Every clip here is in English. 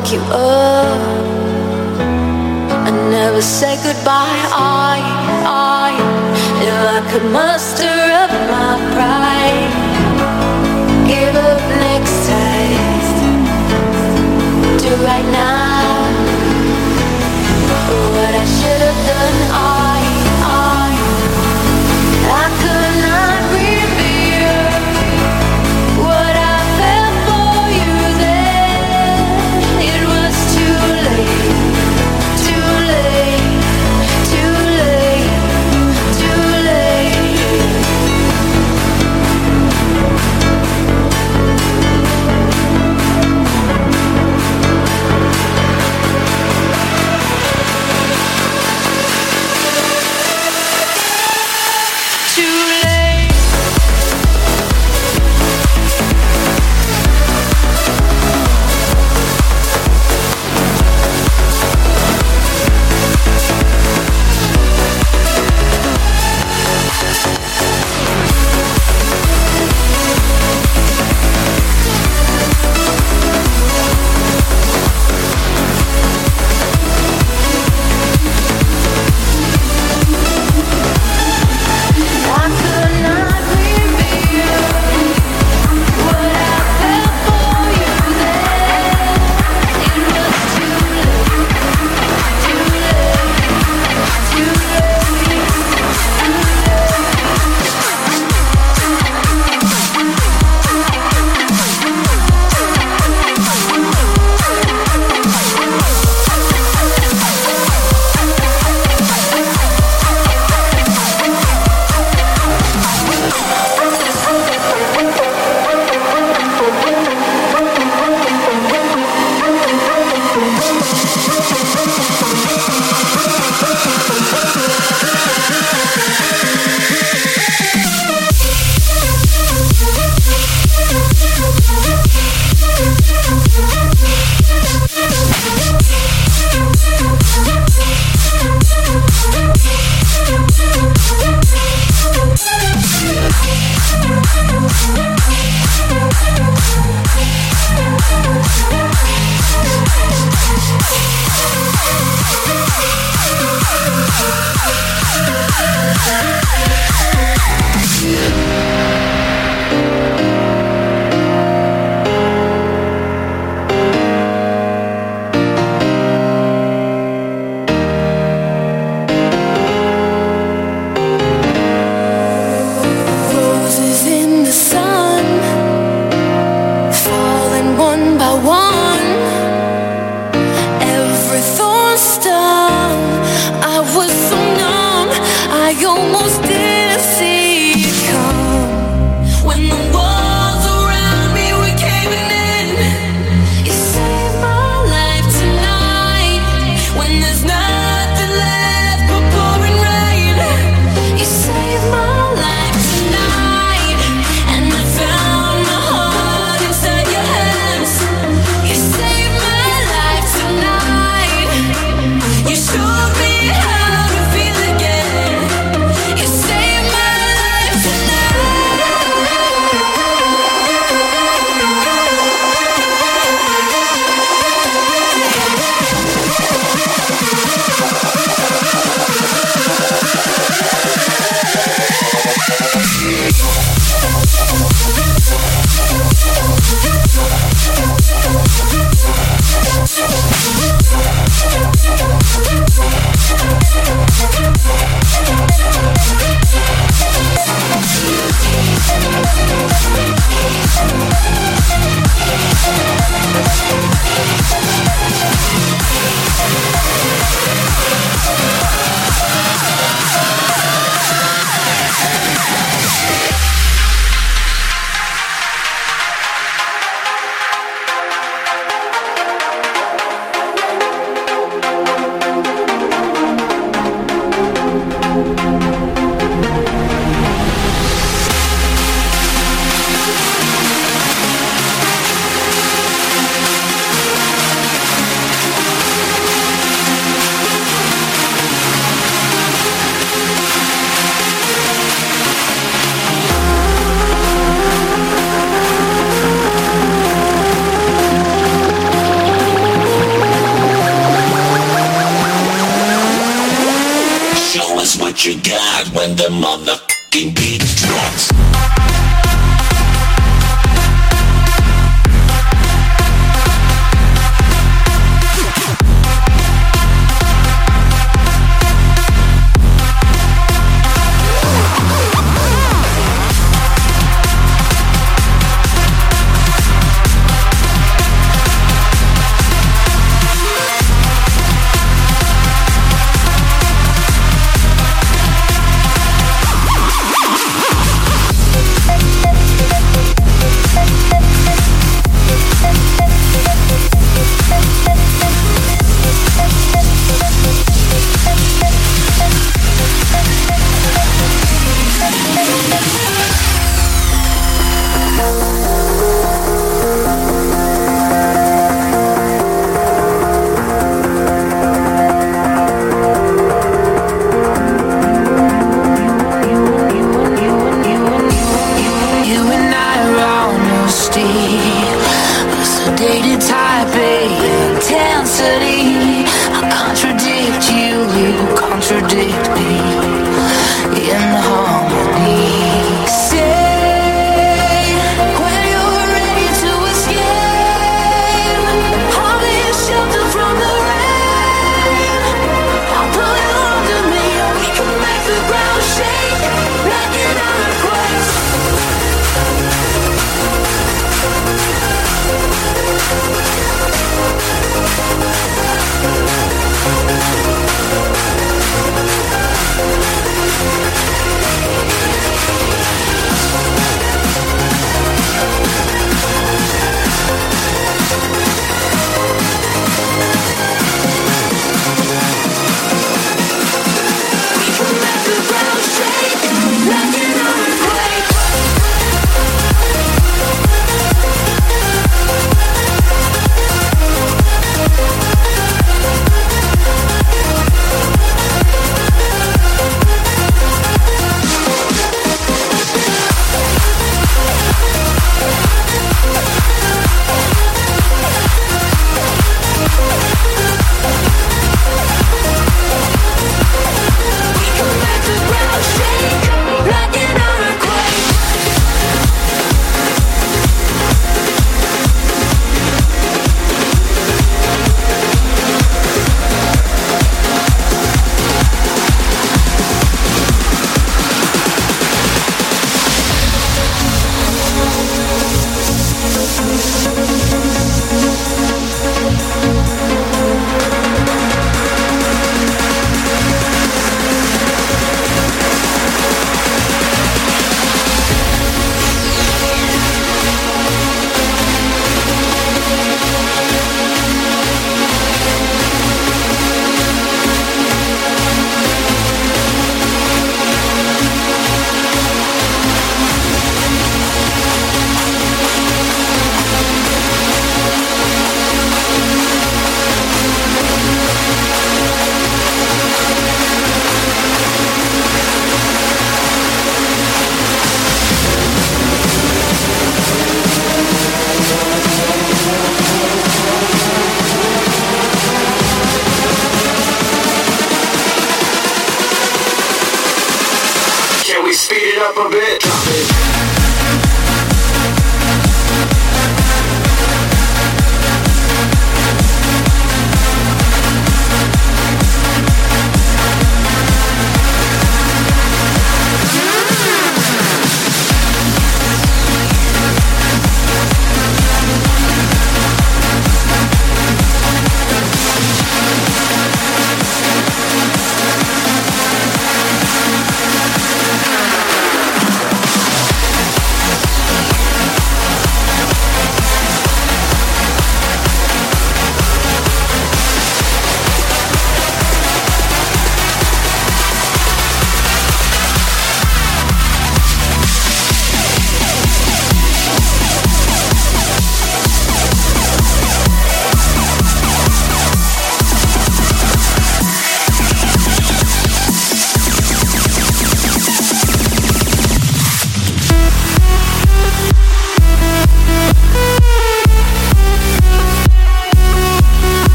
Lock you up and never say goodbye. I, I, if I could muster up my pride, give up next time. Do right now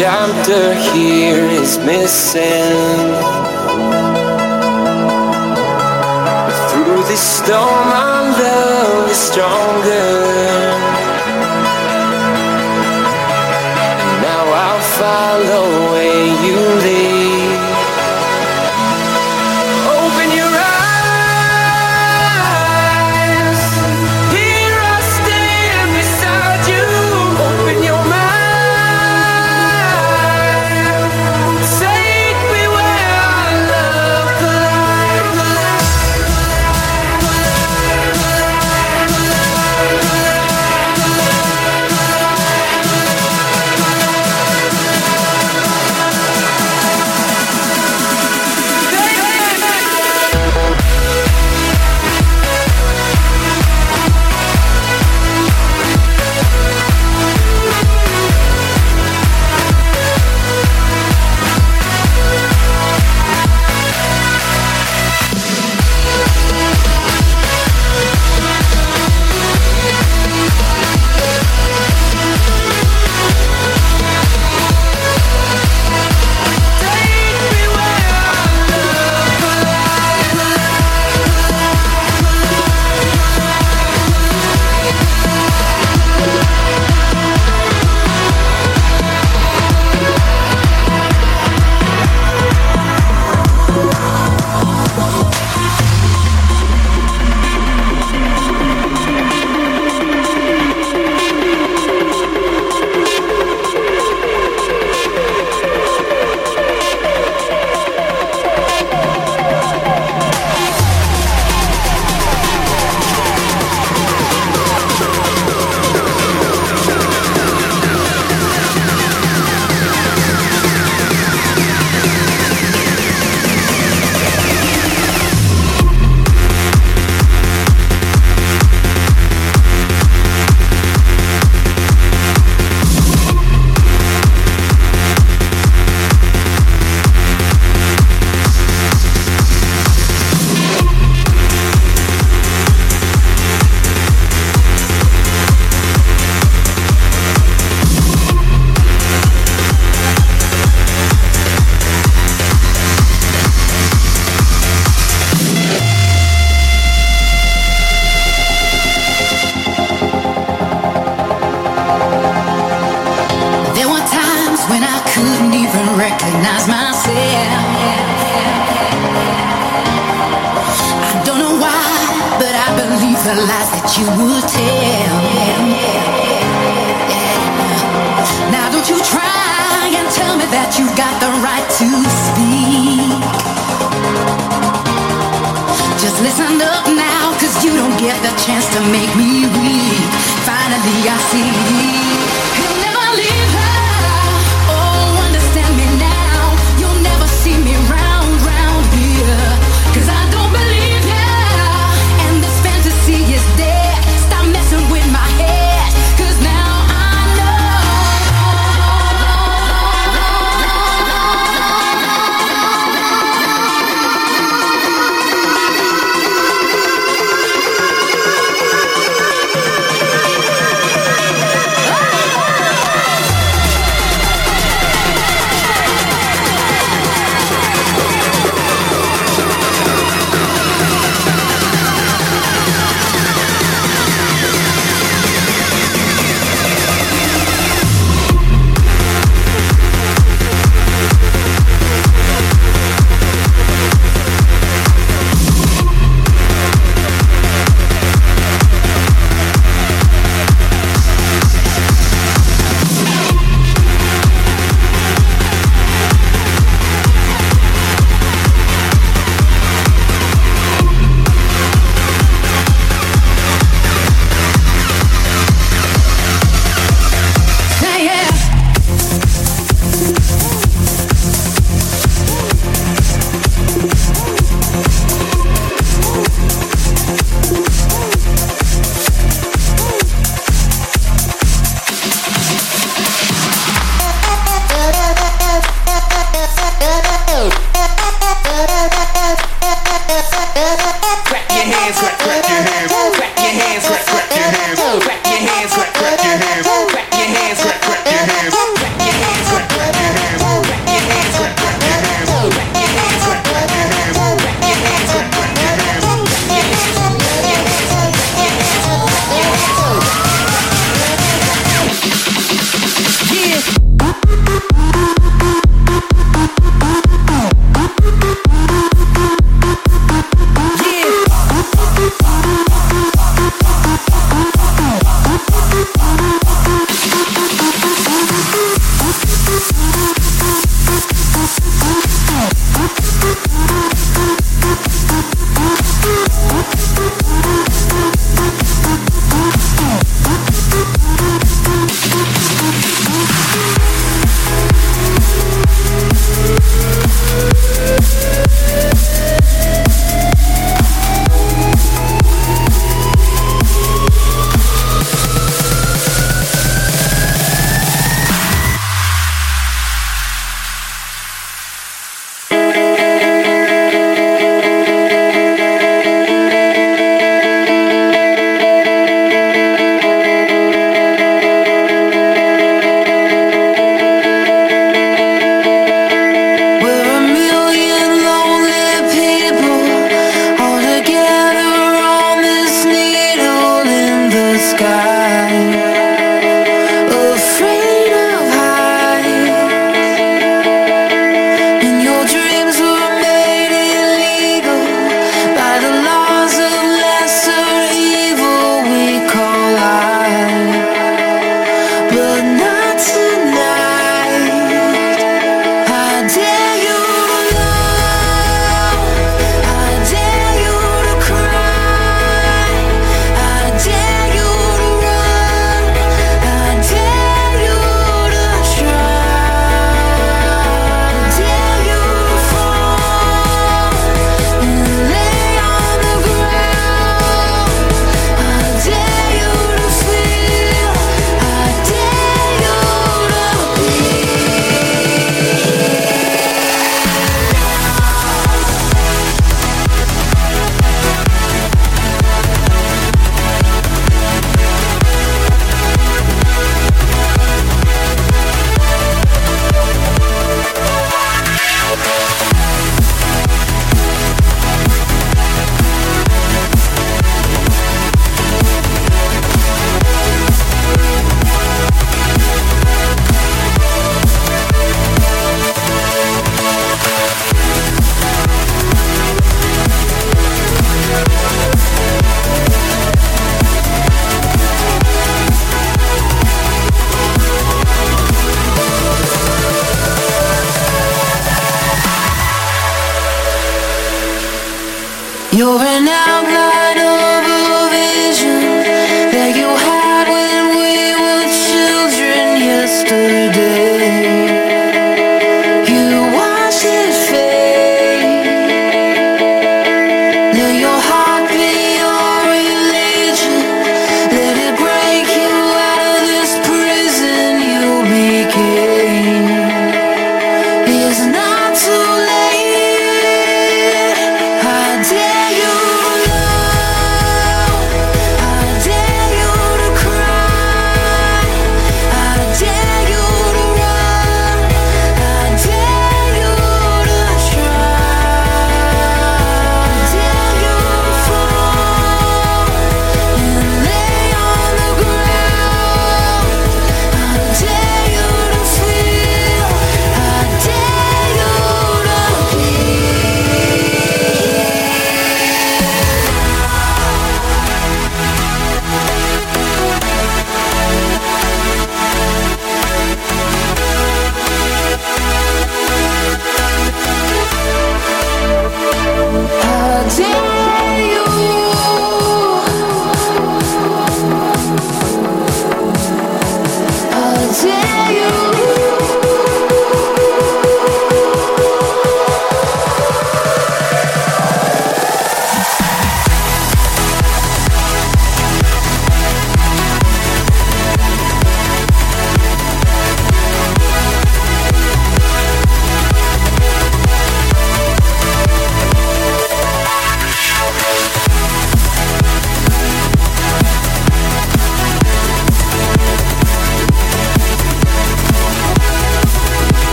chapter here is missing. But Through this storm,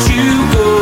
you go.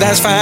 that's fine